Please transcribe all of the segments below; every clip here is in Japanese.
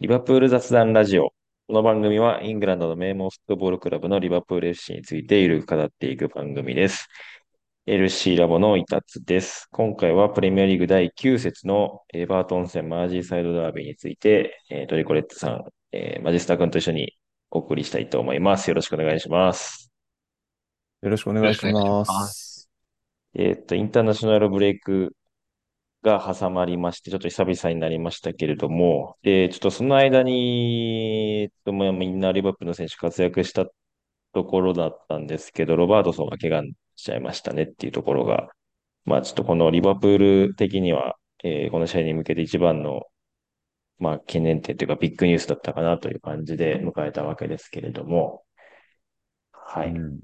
リバプール雑談ラジオ。この番組はイングランドの名門フットボールクラブのリバプール FC についてゆるく語っていく番組です。LC ラボのイタツです。今回はプレミアリーグ第9節のエバートン戦マージーサイドダービーについて、えー、トリコレットさん、えー、マジスタ君と一緒にお送りしたいと思います。よろしくお願いします。よろしくお願いします。えっと、インターナショナルブレイクが挟まりまして、ちょっと久々になりましたけれども、で、ちょっとその間に、えっと、まあ、みんなリバプールの選手活躍したところだったんですけど、ロバートソンが怪我しちゃいましたねっていうところが、まあちょっとこのリバプール的には、えー、この試合に向けて一番の、まあ懸念点というかビッグニュースだったかなという感じで迎えたわけですけれども、はい。うん、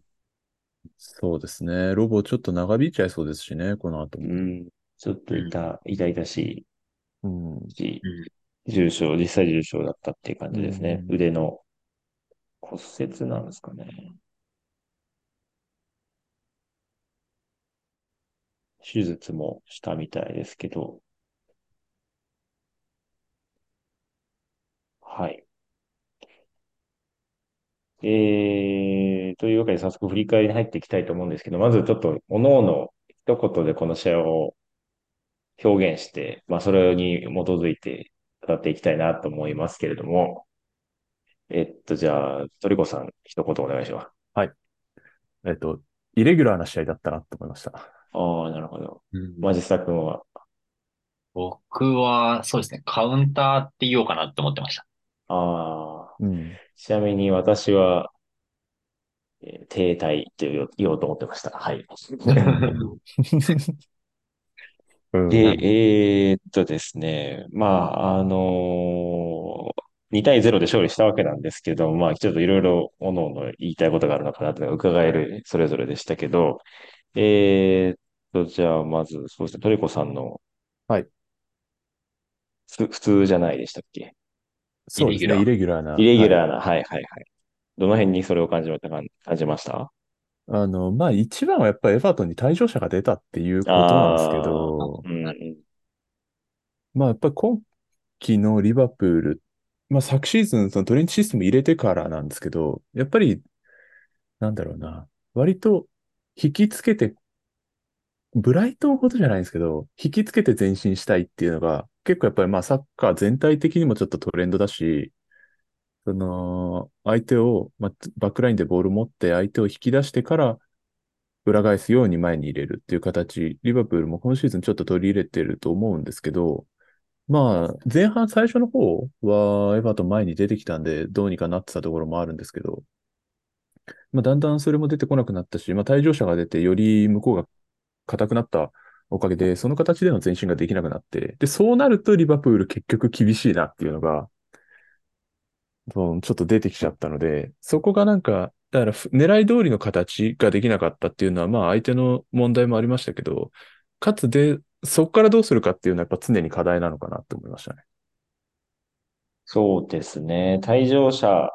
そうですね。ロボちょっと長引いちゃいそうですしね、この後も。うんちょっと痛、痛々しいうん。し、重症、実際重症だったっていう感じですね。うん腕の骨折なんですかね。手術もしたみたいですけど、はい。えー、というわけで早速振り返りに入っていきたいと思うんですけど、まずちょっと、おのおの一言でこの試合を表現して、まあ、それに基づいて語っていきたいなと思いますけれども、えっと、じゃあ、トリコさん、一言お願いします。はい。えっと、イレギュラーな試合だったなと思いました。ああ、なるほど。うん、マジスタ君は？僕は、そうですね、カウンターって言おうかなって思ってました。ああ、うん、ちなみに私は、えー、停滞って言おうと思ってました。はい。で、えー、っとですね、まあ、あのー、2対0で勝利したわけなんですけど、まあ、ちょっといろいろ、おのおの言いたいことがあるのかなというのが伺える、それぞれでしたけど、えー、っと、じゃあ、まず、そうですね、トリコさんの、はい。普通じゃないでしたっけ？そうですね、イレギュラーな。イレギュラーな、はい、はい、はい。どの辺にそれを感じました感じました？あの、まあ一番はやっぱりエバートンに退場者が出たっていうことなんですけど、うん、まあやっぱり今季のリバプール、まあ昨シーズンそのトレンチシステム入れてからなんですけど、やっぱり、なんだろうな、割と引きつけて、ブライトンほどじゃないんですけど、引きつけて前進したいっていうのが、結構やっぱりまあサッカー全体的にもちょっとトレンドだし、その、相手を、まバックラインでボール持って相手を引き出してから裏返すように前に入れるっていう形、リバプールも今シーズンちょっと取り入れてると思うんですけど、まあ、前半最初の方はエヴァートン前に出てきたんで、どうにかなってたところもあるんですけど、まあ、だんだんそれも出てこなくなったし、まあ、退場者が出て、より向こうが硬くなったおかげで、その形での前進ができなくなって、で、そうなるとリバプール結局厳しいなっていうのが、ちょっと出てきちゃったので、そこがなんか、だから狙い通りの形ができなかったっていうのは、まあ相手の問題もありましたけど、かつで、そこからどうするかっていうのはやっぱ常に課題なのかなって思いましたね。そうですね。退場者、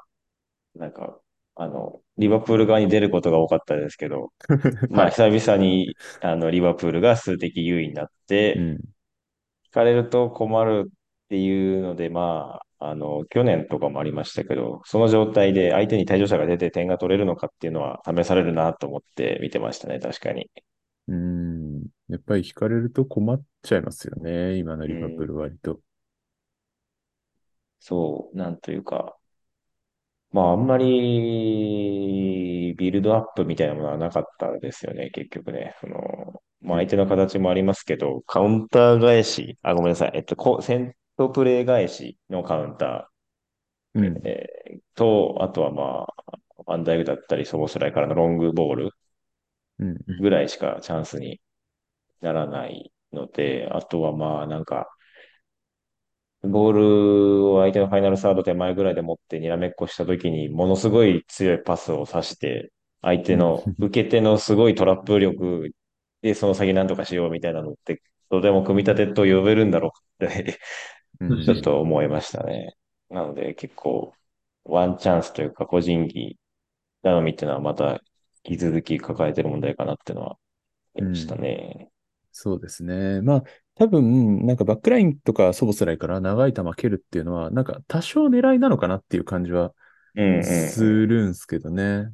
なんか、あの、リバプール側に出ることが多かったですけど、まあ久々に、あの、リバプールが数的優位になって、うん、聞かれると困るっていうので、まあ、あの、去年とかもありましたけど、その状態で相手に退場者が出て点が取れるのかっていうのは試されるなと思って見てましたね、確かに。うん。やっぱり引かれると困っちゃいますよね、今のリバプール割と。そう、なんというか、まあ、あんまりビルドアップみたいなものはなかったですよね、結局ね。その、まあ、相手の形もありますけど、カウンター返し、あ、ごめんなさい。えっと、こ先トプレイ返しのカウンター、うん、えー、と、あとはまあ、ワンダイグだったり、ソボスライからのロングボール。ぐらいしかチャンスにならないので、あとはまあ、なんか、ボールを相手のファイナルサード手前ぐらいで持ってにらめっこした時に、ものすごい強いパスを刺して、相手の 受け手のすごいトラップ力でその先なんとかしようみたいなのって、とても組み立てと呼べるんだろうってちょっと思いましたね。なので結構ワンチャンスというか個人技頼みっていうのはまた引き続き抱えてる問題かなっていうのはありましたね、うん。そうですね。まあ、多分、なんかバックラインとかソボスライから長い球蹴るっていうのは、なんか多少狙いなのかなっていう感じはうんすうんうん。るんすけどね。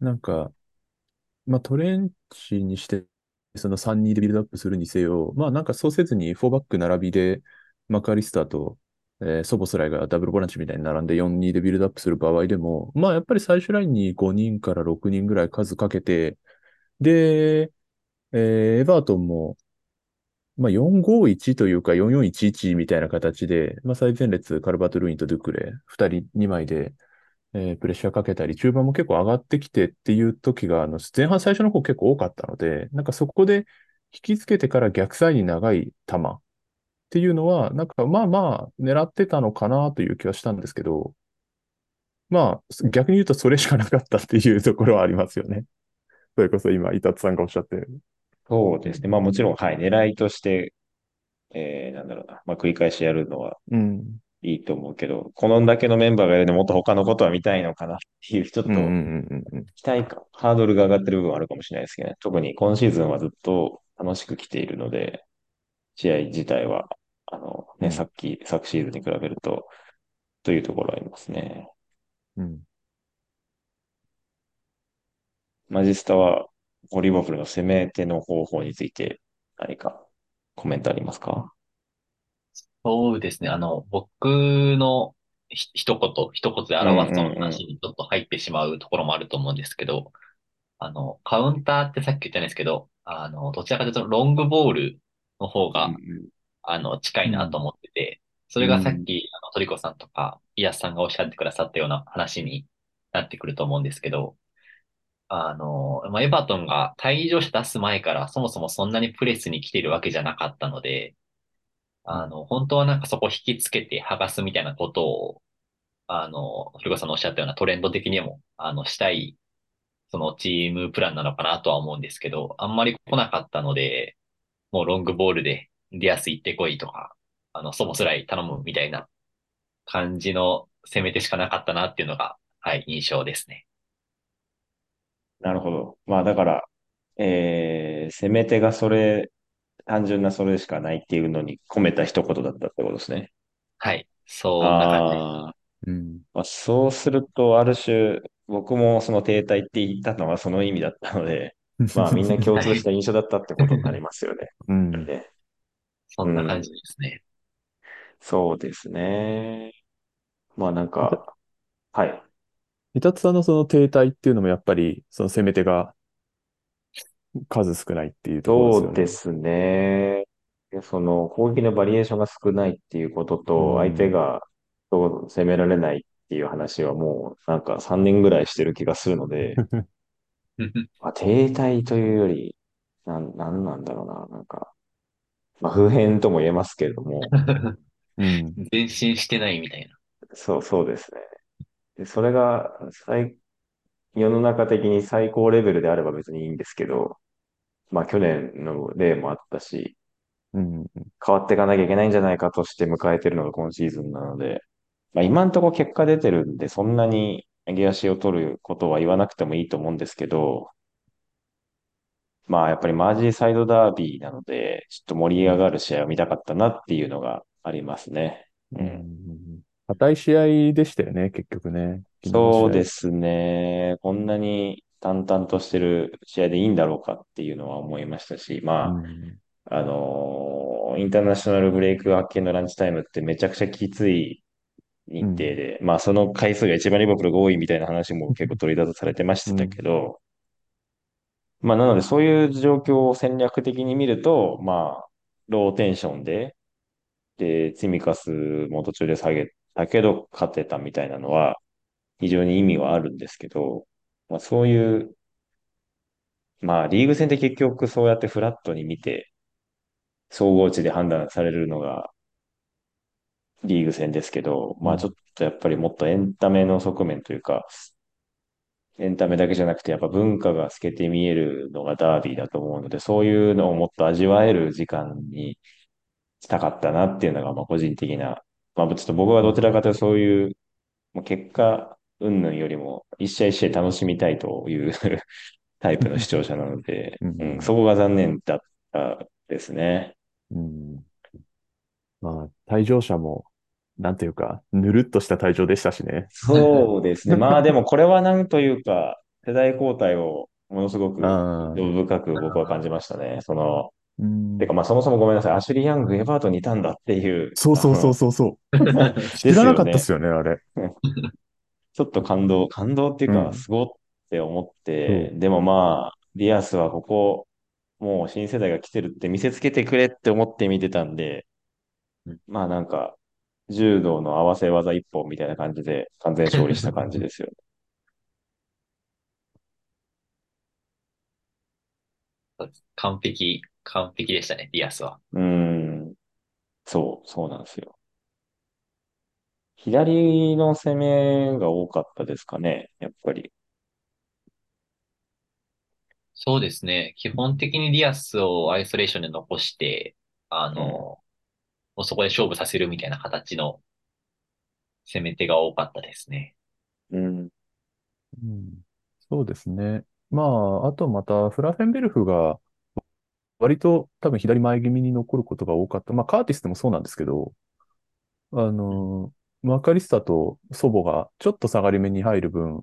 なんか、まあトレンチにして、その3-2でビルドアップするにせよ、まあなんかそうせずに4バック並びで、マカリスターと、えーソボスライがダブルボランチみたいに並んで4-2でビルドアップする場合でも、まあやっぱり最終ラインに5人から6人ぐらい数かけて、で、えーエバートンも、まあ、451というか4411みたいな形で、まあ、最前列、カルバート・ルインとドゥクレ、2人2枚で、えープレッシャーかけたり、中盤も結構上がってきてっていう時が、あの、前半最初の方結構多かったので、なんかそこで引きつけてから逆サイに長い球っていうのは、なんかまあまあ狙ってたのかなという気はしたんですけど、まあ逆に言うとそれしかなかったっていうところはありますよね。それこそ今、伊達さんがおっしゃってる。そうですね。まあもちろん、はい、狙いとして、えー、なんだろうな。まあ繰り返しやるのはうん。いいと思うけど、このだけのメンバーがいるのでもっと他のことは見たいのかなっていう、ちょっと期待感、ハードルが上がってる部分はあるかもしれないですけどね。特に今シーズンはずっと楽しく来ているので、試合自体は、あのね、うんさっき、昨シーズンに比べると、というところはありますね。うん。マジスタは、リバプールの攻め手の方法について何かコメントありますか？そうですね。あの、僕のひ一言、一言で表すとの話にちょっと入ってしまうところもあると思うんですけど、あの、カウンターってさっき言ったんですけど、あの、どちらかというとロングボールの方が、うんあの、近いなと思ってて、それがさっき、あの、トリコさんとか、イヤスさんがおっしゃってくださったような話になってくると思うんですけど、あの、まあ、エバートンが退場者出す前からそもそもそんなにプレスに来てるわけじゃなかったので、あの、本当はなんかそこ引きつけて剥がすみたいなことを、あの、トリコさんのおっしゃったようなトレンド的にも、あの、したい、そのチームプランなのかなとは思うんですけど、あんまり来なかったので、もうロングボールでディアス行ってこいとか、あの、ソボスライ頼むみたいな感じの攻め手しかなかったなっていうのが、はい、印象ですね。なるほど。まあだから、えー、攻め手がそれ、単純なそれしかないっていうのに込めた一言だったってことですね。はい、そんな感じ。ああ、うん。まあ、そうすると、ある種、僕もその停滞って言ったのはその意味だったので、まあみんな共通した印象だったってことになりますよね。うん。でそんな感じですね。そうですね。まあなんか、はい。伊達さんのその停滞っていうのもやっぱり、その攻め手が数少ないっていうところそうでですよね。すね。でその攻撃のバリエーションが少ないっていうことうと、ん相手がそう攻められないっていう話はもうなんか3年ぐらいしてる気がするので、まあ、停滞というより、なん、なんなんだろうな。なんか、まあ、普遍とも言えますけれども、うん。前進してないみたいな。そう、そうですね。で、それが最、世の中的に最高レベルであれば別にいいんですけど、まあ去年の例もあったし、うん。変わっていかなきゃいけないんじゃないかとして迎えてるのが今シーズンなので、まあ今んところ結果出てるんで、そんなに上げ足を取ることは言わなくてもいいと思うんですけど、まあやっぱりマージーサイドダービーなので、ちょっと盛り上がる試合を見たかったなっていうのがありますね。う。うんん。硬い試合でしたよね、結局ね。そうですね。こんなに淡々としてる試合でいいんだろうかっていうのは思いましたし、まあ、うん。あのーインターナショナルブレイク明けのランチタイムってめちゃくちゃきつい日程で、まあその回数が一番リバプールが多いみたいな話も結構取り沙汰されてましたけど、まあなのでそういう状況を戦略的に見ると、まあ、ローテンションで、で、ツィミカスも途中で下げたけど勝てたみたいなのは非常に意味はあるんですけど、まあそういう、まあリーグ戦って結局そうやってフラットに見て、総合値で判断されるのがリーグ戦ですけど、まあちょっとやっぱりもっとエンタメの側面というか、エンタメだけじゃなくてやっぱ文化が透けて見えるのがダービーだと思うので、そういうのをもっと味わえる時間にしたかったなっていうのが、まあ個人的な、まあちょっと僕はどちらかというとそういう、まあ結果、云々よりも一試合一試合楽しみたいという タイプの視聴者なので、うんうん、そこが残念だったですね。うん。まあ、退場者も、なんていうか、ぬるっとした退場でしたしね。そうですね。まあでもこれはなんというか、世代交代をものすごく深く僕は感じましたね。その、うん。てかまあそもそもごめんなさい。アシュリー・ヤング、エバートンにいたんだっていう、そうそうそうそうそう。で知らな。かったっすよね、あれ。ちょっと感動、感動っていうか、うん。すごって思って、そでもまあ、ディアスはここ、もう新世代が来てるって見せつけてくれって思って見てたんで、まあなんか、柔道の合わせ技一本みたいな感じで完全勝利した感じですよ。完璧、完璧でしたね、ディアスは。うーん、そう、そうなんですよ。左の攻めが多かったですかね、やっぱり。そうですね。基本的にディアスをアイソレーションで残して、あの、うん。もうそこで勝負させるみたいな形の攻め手が多かったですね。うん。う。うん。そうですね。まあ、あとまた、フラフェンベルフが、割と多分左前気味に残ることが多かった。まあ、カーティスでもそうなんですけど、あの、マカリスタと祖母がちょっと下がり目に入る分、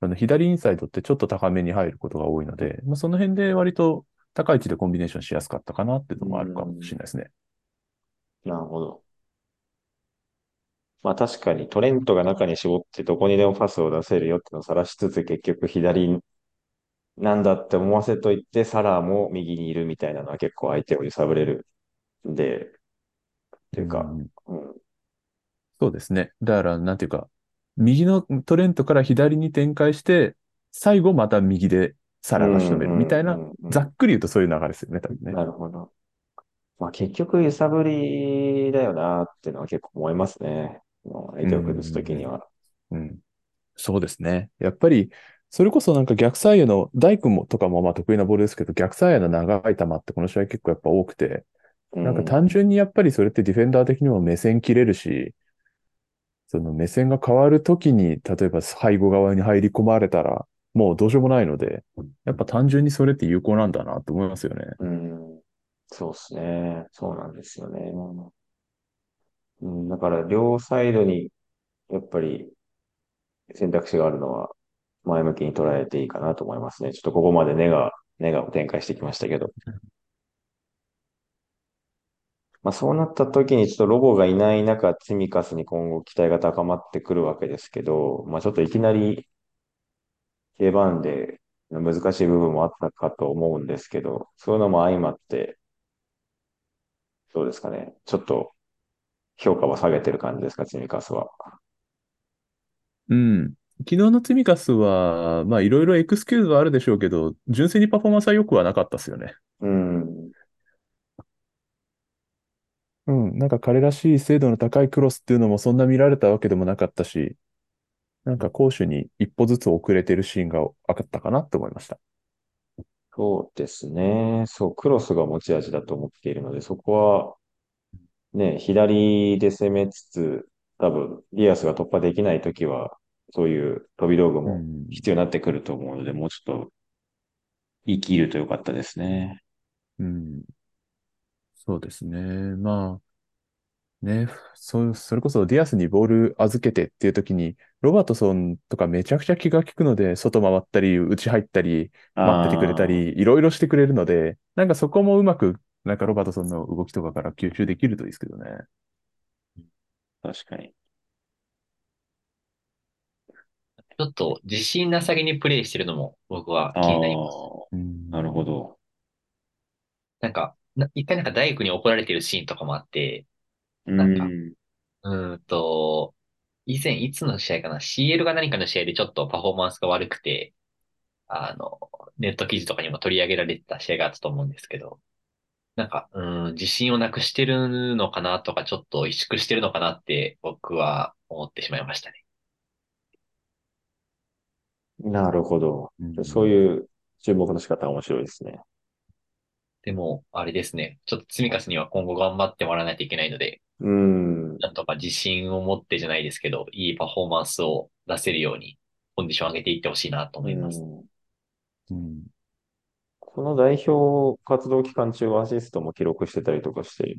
あの、左インサイドってちょっと高めに入ることが多いので、まあ、その辺で割と高い位置でコンビネーションしやすかったかなっていううのもあるかもしん。れないですね。なるほど。まあ確かにトレントが中に絞ってどこにでもパスを出せるよってのを晒しつつ結局左なんだって思わせといてサラーも右にいるみたいなのは結構相手を揺さぶれるんで、っていうか、うん、うん、そうですね。だから、なんていうか、右のトレントから左に展開して、最後また右でサうん、ラが仕留めうん、るみたいな、うん、うん。ざっくり言うとそういう流れですよね、多分ね。なるほど。まあ結局揺さぶりだよなっていうのは結構思いますね。相うん、手を崩すとうん、きには。うん。うんそうですね。やっぱり、それこそなんか逆サイドの、大工もとかもまあ得意なボールですけど、逆サイドの長い球ってこの試合結構やっぱ多くて、うなんか単ん、純にやっぱりそれってディフェンダー的にも目線切れるし、その目線が変わるときに、例えば背後側に入り込まれたら、もうどうしようもないので、やっぱ単純にそれって有効なんだなと思いますよね。うん。そうですね。そうなんですよね。うん、だから両サイドにやっぱり選択肢があるのは前向きに捉えていいかなと思いますね。ちょっとここまでネガ、ネガを展開してきましたけど。まあそうなった時にちょっとロボがいない中、ツミカスに今後期待が高まってくるわけですけど、まあちょっといきなり定番で難しい部分もあったかと思うんですけど、そういうのも相まって、どうですかね。ちょっと評価は下げてる感じですか、ツミカスは。うん。昨日のツミカスは、まあいろいろエクスキューズはあるでしょうけど、純粋にパフォーマンスは良くはなかったですよね。うん。うん。なんか彼らしい精度の高いクロスっていうのもそんな見られたわけでもなかったし、なんか攻守に一歩ずつ遅れてるシーンがあったかなと思いました。そうですね。そう、クロスが持ち味だと思っているので、そこはね、左で攻めつつ、多分、ディアスが突破できないときは、そういう飛び道具もうん。必要になってくると思うので、もうちょっと生きるとよかったですね。うん。そうですね。まあ、ね、そ、それこそディアスにボール預けてっていう時に、ロバートソンとかめちゃくちゃ気が利くので、外回ったり、内入ったり、待っててくれたり、いろいろしてくれるので、なんかそこもうまく、なんかロバートソンの動きとかから吸収できるといいですけどね。確かに。ちょっと自信なさげにプレイしてるのも僕はあ気になります。なるほん。ど。なんか、な一回なんか大工に怒られてるシーンとかもあって、うなんか、ん。うーんと、以前いつの試合かな ?CL が何かの試合でちょっとパフォーマンスが悪くて、あの、ネット記事とかにも取り上げられてた試合があったと思うんですけど、なんか、うーん、自信をなくしてるのかなとか、ちょっと萎縮してるのかなって僕は思ってしまいましたね。なるほど。うん。そういう注目の仕方は面白いですね。でも、あれですね。ちょっと積み重には今後頑張ってもらわないといけないので、うん。なんとか自信を持ってじゃないですけど、いいパフォーマンスを出せるように、コンディション上げていってほしいなとう思います。ん。うんこの代表活動期間中はアシストも記録してたりとかして、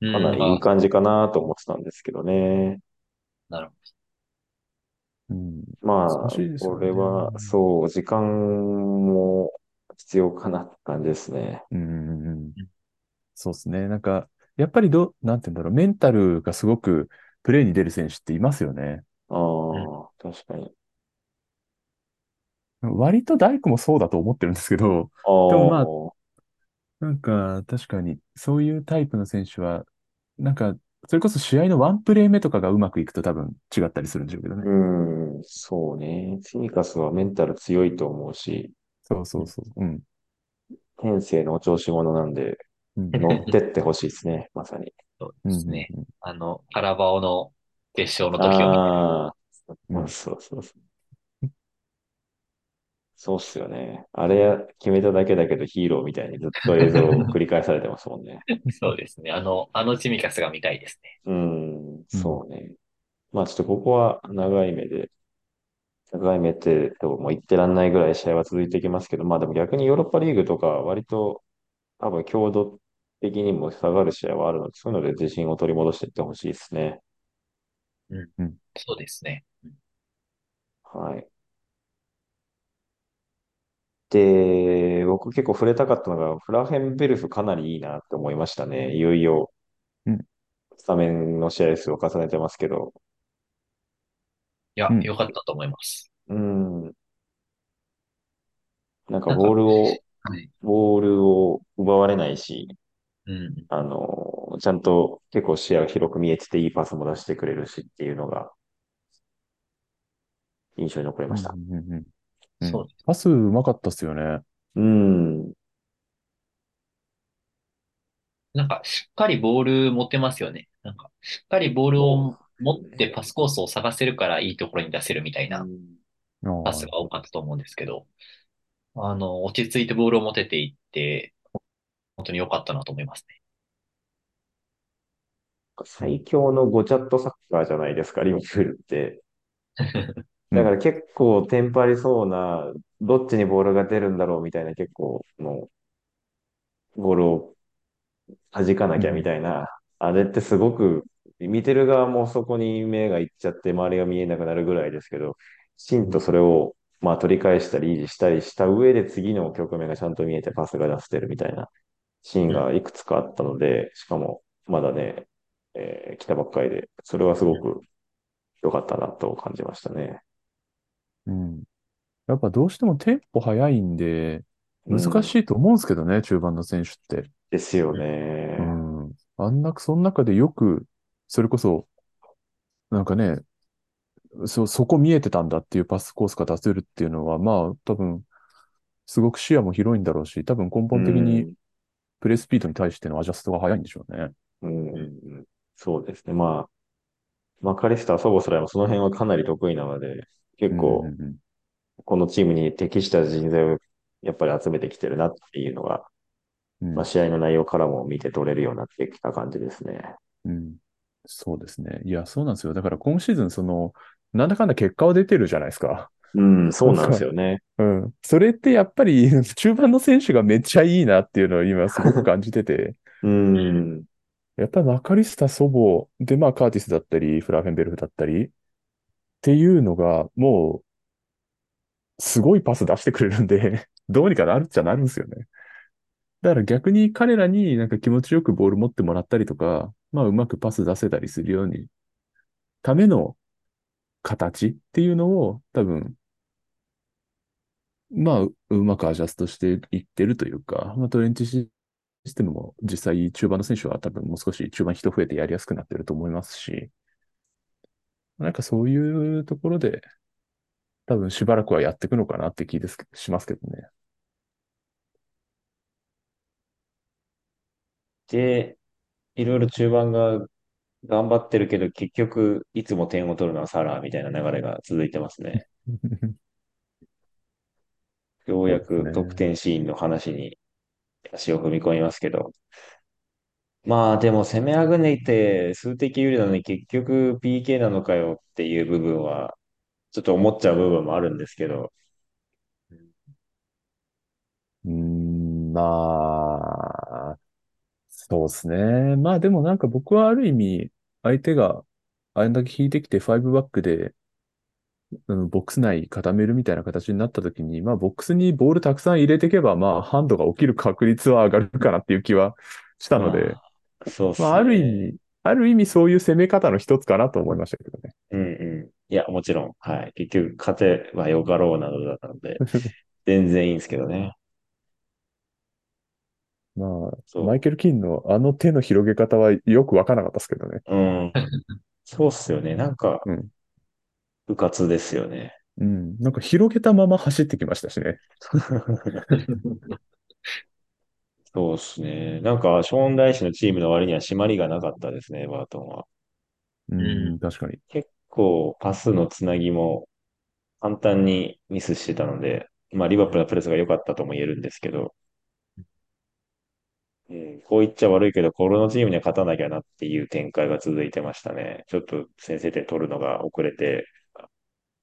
うん、かなりいい感じかなと思ってたんですけどね。なるほうん。まあ、ね。これは、そう、時間も必要かなって感じですね。うん。そうですね。なんか、やっぱりど、なんて言うんだろう、メンタルがすごくプレーに出る選手っていますよね。ああ、確かに。割と大工もそうだと思ってるんですけど、でもまあ、なんか確かにそういうタイプの選手は、なんか、それこそ試合のワンプレー目とかがうまくいくと多分違ったりするんでしょうけどね。うん、そうね。ツニカスはメンタル強いと思うし、そうそうそう。うん。天性のお調子者なんで、乗ってってほしいですね、まさに。そうですね。うんうんうん、あの、カラバオの決勝の時を見て。ああ、うん、そうそうそう。そうっすよね。あれ決めただけだけどヒーローみたいにずっと映像を繰り返されてますもんね。そうですね。あの、あのチミカスが見たいですね。うん、そうね。まあちょっとここは長い目で、長い目ってもう言ってらんないぐらい試合は続いていきますけど、まあでも逆にヨーロッパリーグとか割と多分強度的にも下がる試合はあるので、そういうので自信を取り戻していってほしいですね。うん、うん。そうですね。はい。で、僕結構触れたかったのが、フラーヘンベルフかなりいいなって思いましたね。いよいよ、スタメンの試合数を重ねてますけど。いや、良、かったと思います。うん。なんかボールを、ボールを奪われないし、うん、あの、ちゃんと結構視野が広く見えてていいパスも出してくれるしっていうのが、印象に残りました。うんうんうんそう、パスうまかったっすよね。うん。なんか、しっかりボール持てますよね。なんか、しっかりボールを持ってパスコースを探せるからいいところに出せるみたいなパスが多かったと思うんですけど、あの、落ち着いてボールを持てていって、本当に良かったなと思いますね。最強のゴチャットサッカーじゃないですか、リバプールって。だから結構テンパりそうな、どっちにボールが出るんだろうみたいな結構の、ボールを弾かなきゃみたいな、あれってすごく、見てる側もそこに目がいっちゃって周りが見えなくなるぐらいですけど、きちんとそれを、まあ取り返したり維持したりした上で次の局面がちゃんと見えてパスが出せてるみたいなシーンがいくつかあったので、しかもまだね、えー、来たばっかりで、それはすごく良かったなと感じましたね。うん。やっぱどうしてもテンポ早いんで、難しいと思うんですけどね、うん、中盤の選手って。ですよね。うん。あんな、その中でよく、それこそ、なんかね、そ、そこ見えてたんだっていうパスコースが出せるっていうのは、まあ、多分、すごく視野も広いんだろうし、多分根本的にプレイスピードに対してのアジャストが早いんでしょうね。うん、そうですね。まあ、マカリスター、ソボスライもその辺はかなり得意なので、結構、このチームに適した人材をやっぱり集めてきてるなっていうのが、うん、まあ、試合の内容からも見て取れるようになってきた感じですね。うん。そうですね。いや、そうなんですよ。だから今シーズン、その、なんだかんだ結果は出てるじゃないですか。うん、そうなんですよね。うん。それってやっぱり 中盤の選手がめっちゃいいなっていうのを今すごく感じてて。うん。やっぱりマカリスタ祖母で、まあカーティスだったり、フラーフェンベルフだったり、っていうのが、もう、すごいパス出してくれるんで どうにかなるっちゃなるんですよね。だから逆に彼らになんか気持ちよくボール持ってもらったりとか、まあうまくパス出せたりするように、ための形っていうのを多分、まあうまくアジャストしていってるというか、まあトレンチシステムも実際中盤の選手は多分もう少し中盤人増えてやりやすくなってると思いますし、なんかそういうところで、多分しばらくはやっていくのかなって気ですしますけどね。で、いろいろ中盤が頑張ってるけど、結局、いつも点を取るのはサラーみたいな流れが続いてますね。ようやく得点シーンの話に足を踏み込みますけど、まあでも攻めあぐねいて数的有利なのに結局 PK なのかよっていう部分はちょっと思っちゃう部分もあるんですけど。うんまあ、そうですね。まあでもなんか僕はある意味、相手があれだけ引いてきて5バックで、うん、ボックス内固めるみたいな形になった時に、まあボックスにボールたくさん入れていけば、まあハンドが起きる確率は上がるかなっていう気はしたので、まあ、そうっすね。まあある意味、ある意味そういう攻め方の一つかなと思いましたけどね。うんうん。いや、もちろん。はい。結局、勝てばよかろうなどだったので、全然いいんですけどね。まあ、マイそケル・キンのあの手の広げ方はよくわからなかったですけどね。う。うん。そうっすよね。なんか、うん。部活ですよね。うん。なんか広げたまま走ってきましたしね。そうっすね。なんか、ショーン・ダイシのチームの割には締まりがなかったですね、バートンは。ううん、ん。確かに。結構、パスのつなぎも簡単にミスしてたので、まあ、リバプールのプレスが良かったとも言えるんですけど、うん、こう言っちゃ悪いけど、このチームには勝たなきゃなっていう展開が続いてましたね。ちょっと先制点取るのが遅れて、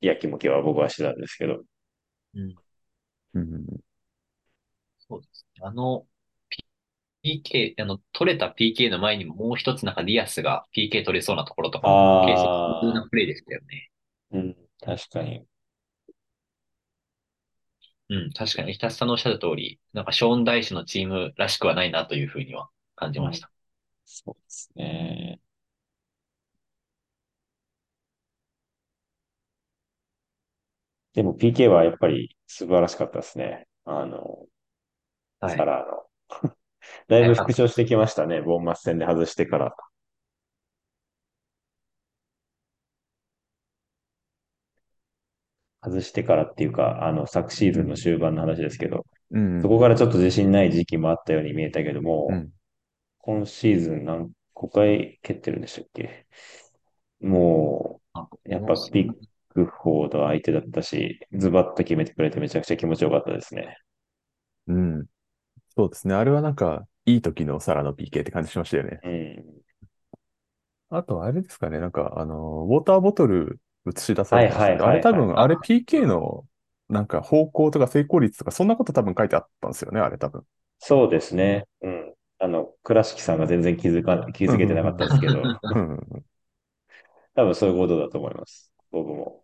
やきもきは僕はしてたんですけど。うん。うん。そうですね。あの、PK、あの、取れた PK の前にももう一つなんかディアスが PK 取れそうなところとかああ、なプレイでしたよね。うん、確かに。うん、確かに、北さんのおっしゃる通り、なんかショーンダイスのチームらしくはないなというふうには感じうん、ました。そうですね。でも PK はやっぱり素晴らしかったですね。あの、はい。サラーの。だいぶ。復調してきましたね。ボーンマス戦で外してから。外してからっていうか、あの、昨シーズンの終盤の話ですけど、うん。そこからちょっと自信ない時期もあったように見えたけども、うん。今シーズン何個回蹴ってるんでしたっけ？もあ、う、やっぱピックフォード相手だったし、ズバッと決めてくれてめちゃくちゃ気持ちよかったですね。うん。そうですね。あれはなんか、いい時のサラの PK って感じしましたよね。うん。あと、あれですかね。なんか、あの、ウォーターボトル映し出さはいれてあはいはいはい。れ多分、あれ PK の、なんか方向とか成功率とか、そんなこと多分書いてあったんですよね、あれ多分。そうですね。うん。あの、倉敷さんが全然気づか、気うん、づけてなかったうん、ですけど、ん多分そういうことだと思います。僕も。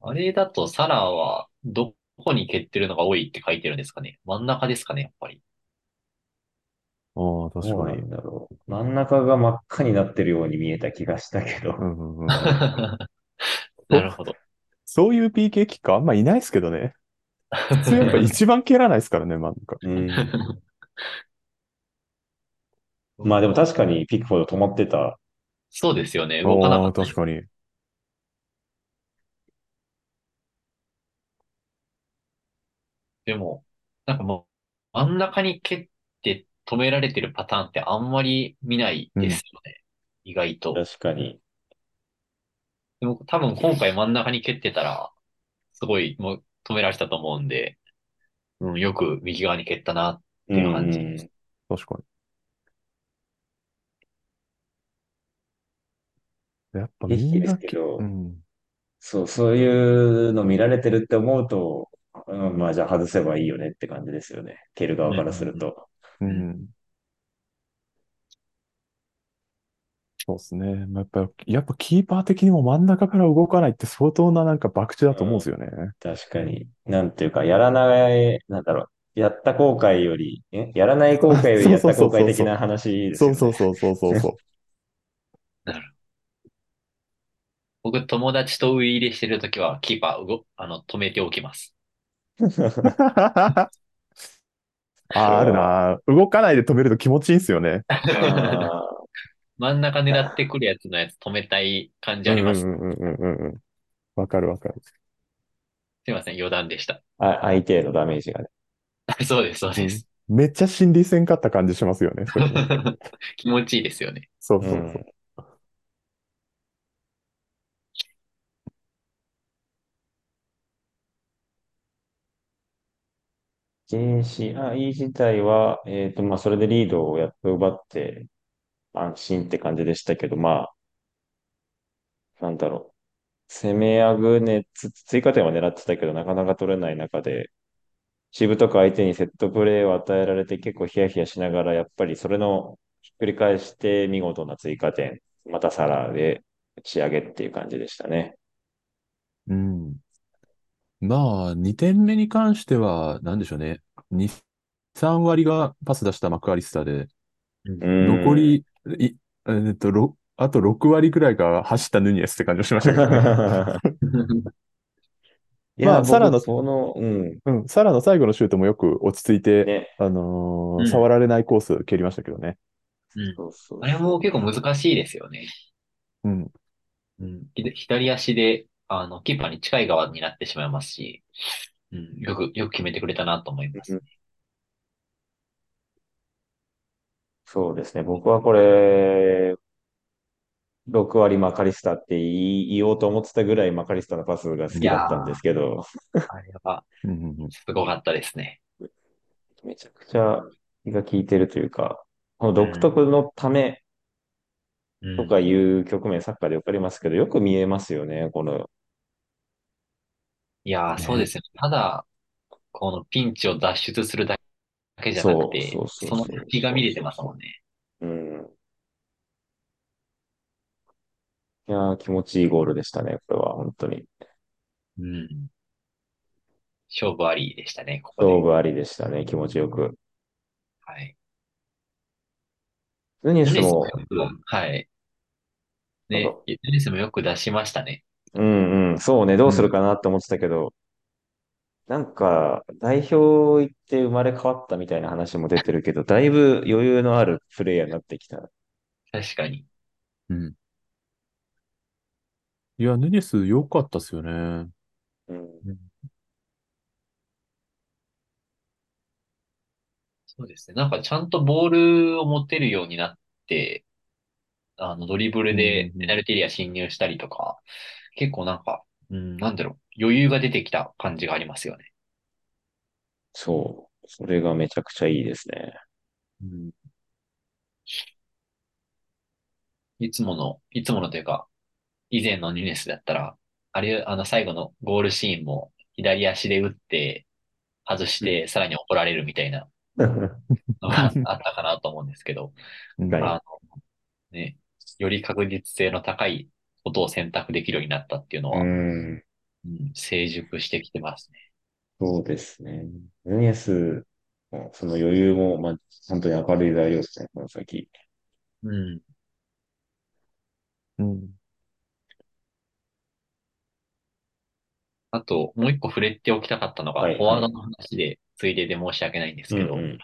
あれだとサラはどこに蹴ってるのが多いって書いてるんですかね。真ん中ですかね、やっぱり。ああ、確かに。どうなんだろう。真ん中が真っ赤になってるように見えた気がしたけど。うん、うん、うん。うんそう、なるほど。そういう PK キッカーあんまいないですけどね。普通やっぱ一番蹴らないですからね、真ん中。うん。まあでも確かにピックフォード止まってた。そうですよね。動かなああ、かったです。確かに。でも、なんかもう、真ん中に蹴って止められてるパターンってあんまり見ないうん。ですよね。意外と。確かに。でも多分今回真ん中に蹴ってたら、すごいもう止められてたと思うんで、うん、よく右側に蹴ったなっうていう感じです。ん。確かに。やっぱみんなけ、うけど、ん。そう、そういうの見られてるって思うと、うん、まあじゃあ外せばいいよねって感じですよね。蹴るうん、う側からするん、と。ううん。ん。そうですね。まあ、やっぱ、やっぱキーパー的にも真ん中から動かないって相当ななんか博打だと思うんですよね。確かに。なんていうか、やらない、なんだろう。やった後悔より、え？やらない後悔より そうそうそやった後うそうそう。悔的な話ですそう。そうそうそうそうそ なる僕、友達とウイ入れしてるときは、キーパーうご、あの、止めておきます。う。ああ、あるな。動かないで止めると気持ちいいんですよね。あ 真ん中狙っあ、てくるやつのやつ止めたい感じうんうあります。んうんうんうんうん。わかるわかる。すいません、余談でした。あ相手へのダメージがね。そうです、そううん。です。めっちゃ心理戦勝った感じしますよね。気持ちいいですよね。そううん。そうそう。JCI 自体は、えっと、まあ、それでリードをやっと奪って安心って感じでしたけど、まあ、なんだろう。攻めあぐねつ、追加点は狙ってたけど、なかなか取れない中で、しぶとく相手にセットプレーを与えられて結構ヒヤヒヤしながら、やっぱりそれのひっくり返して見事な追加点、またサラで仕上げっていう感じでしたね。うん。まあ、2点目に関しては、なんでしょうね。2、3割がパス出したマクアリスタで、残り、いえっと、あと6割くらいが走ったヌニエスって感じがしましたけどね。いや、まあ、サラの、この、うん。うん、サラの最後のシュートもよく落ち着いて、ね、あのーうん、触られないコース蹴りましたけどね。うん。そうそうあれも結構難しいですよね。うん。うん。左足で、あの、キーパーに近い側になってしまいますし、うん。よく、よく決めてくれたなと思います、ね、そうですね。僕はこれ、6割マカリスタって言おうと思ってたぐらいマカリスタのパスが好きだったんですけど。あれは、すごかったですね。めちゃくちゃ気が利いてるというか、この独特のためとかいう局面、サッカーでよくありますけど、よく見えますよね、この。いやー、そうですね。ただ、このピンチを脱出するだけじゃなくて、その先が見れてますもんね。うん。いやー、気持ちいいゴールでしたね、これは、本当に。うん。勝負ありでしたね、ここで。勝負ありでしたね、気持ちよく。はい。ヌニスも、はい。ね、ヌニスもよく出しましたね。うんうん、そうね、どうするかなって思ってたけど、なんか、代表行って生まれ変わったみたいな話も出てるけど、だいぶ余裕のあるプレイヤーになってきた。確かに。うん。いや、ヌニス良かったっすよね。うん。そうですね。なんかちゃんとボールを持てるようになって、あの、ドリブルでペナルティエリア侵入したりとか、結構なんか、うん、なんだろう、余裕が出てきた感じがありますよね。そう。それがめちゃくちゃいいですね。うん。いつもの、いつものというか、以前のニュースだったら、あれ、あの最後のゴールシーンも左足で打って外してさらに怒られるみたいなのが あったかなと思うんですけど、あのね、より確実性の高いことを選択できるようになったっていうのは、うん、成熟してきてますね。そうですね。ヌニエス、その余裕も、まあ、本当に明るい材料ですね、この先。うん。うん。あと、もう一個触れておきたかったのが、フォワードの話で、ついでで申し訳ないんですけど、うんうん、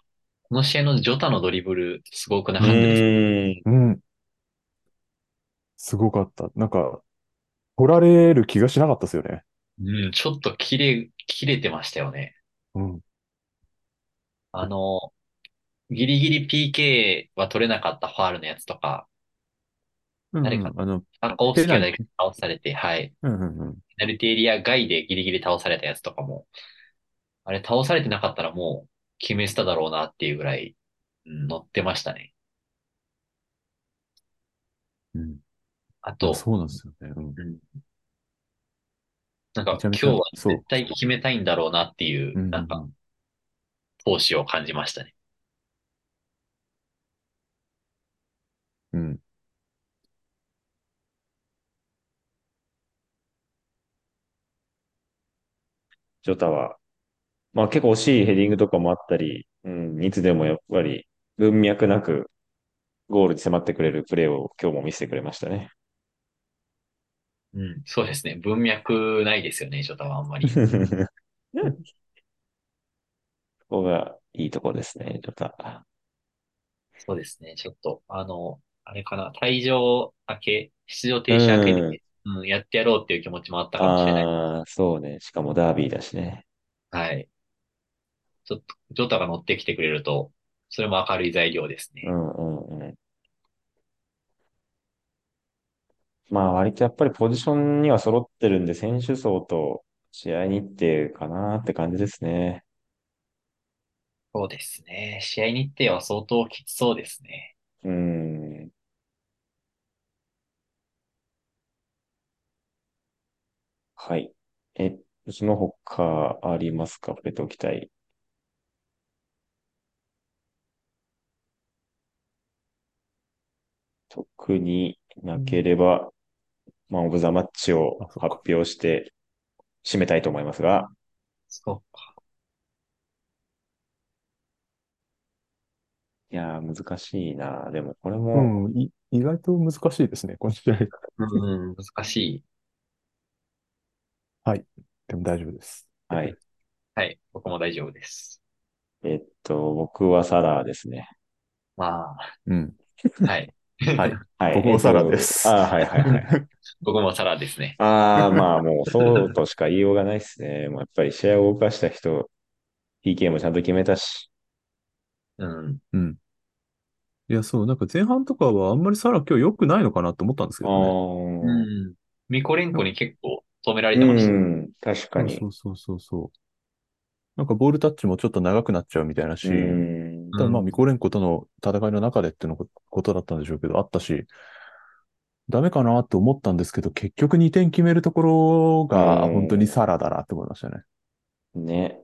この試合のジョタのドリブル、すごくなかったですか？うん。すごかった。なんか、取られる気がしなかったですよね。うん、ちょっと切れ、切れてましたよね。うん。あの、ギリギリ PK は取れなかったファールのやつとか、誰か、あの、あ、大月が倒されて、はい。うんうんうん。ペナルティエリア外でギリギリ倒されたやつとかも、あれ倒されてなかったらもう決めてただろうなっていうぐらい、うん、乗ってましたね。うん。あと、そうなんですよね。うん。うん、なんか今日は絶対決めたいんだろうなっていう、なんか、闘志を感じましたね。うん。ジョタは、まあ結構惜しいヘディングとかもあったり、うん、いつでもやっぱり文脈なくゴールに迫ってくれるプレーを今日も見せてくれましたね。うん、そうですね。文脈ないですよね、ジョタはあんまり。ここがいいとこですね、ジョタ。そうですね。ちょっと、あの、あれかな、退場明け、出場停止明けで、うん、やってやろうっていう気持ちもあったかもしれない。ああ、そうね。しかもダービーだしね。はい。ちょっと、ジョタが乗ってきてくれると、それも明るい材料ですね。うんうんうん。まあ割とやっぱりポジションには揃ってるんで、選手層と試合日程かなって感じですね。そうですね。試合日程は相当きつそうですね。うん。はい。え、その他ありますか？触れておきたい。特になければマン・オブ・ザ・マッチを発表して締めたいと思いますが。そうか。いやー、難しいな。でも、これも。うん、意外と難しいですね、この試合。うん、難しい。はい。でも大丈夫です。はい。はい。僕も大丈夫です。えっと、僕はサラーですね。まあ。うん。はい。はい。はい、僕もサラです。ああ、はいはいはい。僕もサラですね。ああ、まあもうそうとしか言いようがないですね。もうやっぱり試合を動かした人、PK もちゃんと決めたし。うん。うん。いや、そう、なんか前半とかはあんまりサラ今日良くないのかなと思ったんですけどね。うん。ミコレンコに結構止められてました。うん、確かに。そうそうそうそう。なんかボールタッチもちょっと長くなっちゃうみたいなし、ただまあミコレンコとの戦いの中でってのことだったんでしょうけど、あったし、ダメかなと思ったんですけど、結局2点決めるところが本当にサラだなって思いましたね。ね。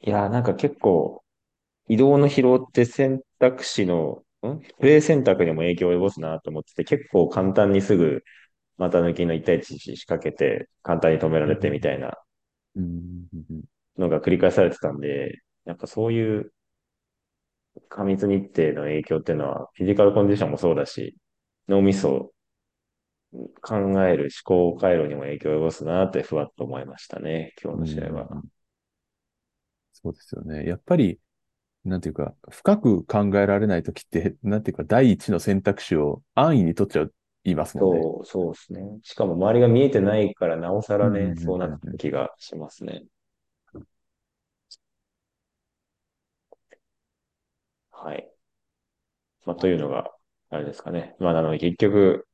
いや、なんか結構、移動の疲労って選択肢の、ん？プレイ選択にも影響を及ぼすなと思ってて、結構簡単にすぐ股抜きの1対1仕掛けて、簡単に止められてみたいなのが繰り返されてたんで、やっぱそういう過密日程の影響っていうのは、フィジカルコンディションもそうだし、脳みそ考える思考回路にも影響を及ぼすなってふわっと思いましたね、今日の試合は。そうですよね。やっぱり、なんていうか、深く考えられないときって、なんていうか、第一の選択肢を安易に取っちゃいますもんね。そう、そうですね。しかも周りが見えてないから、なおさらね、そうなった気がしますね。はい。まあ、というのが、あれですかね。まあ、なので結局、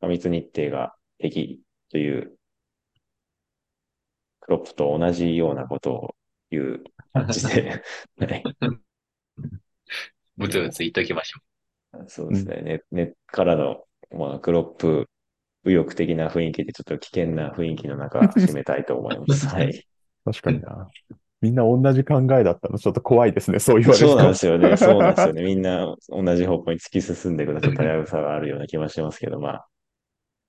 過密日程が敵というクロップと同じようなことを言う感じで はい。ぶつぶつ言っときましょう。そうですね。根、根からの、まあ、クロップ、右翼的な雰囲気でちょっと危険な雰囲気の中、締めたいと思います。はい。確かにな。みんな同じ考えだったの、ちょっと怖いですね、そう言われ。そうなんですよね、そうなんですよね。みんな同じ方向に突き進んでいくと、ちょっと危うさがあるような気もしますけど、まあ、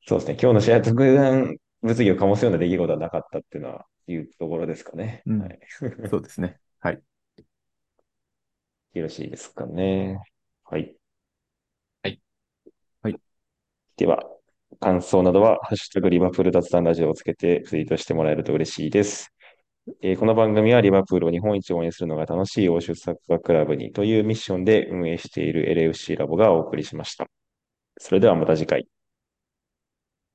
そうですね、今日の試合特段物議を醸すような出来事はなかったっていうのは、いうところですかね。うん、はい、そうですね。はい。よろしいですかね。はい。はい。はい。では、感想などは、ハッシュタグリバプール雑談ラジオをつけてツイートしてもらえると嬉しいです。えー、この番組はリバプールを日本一応援するのが楽しい欧州サッカークラブにというミッションで運営している LFC ラボがお送りしました。それではまた次回。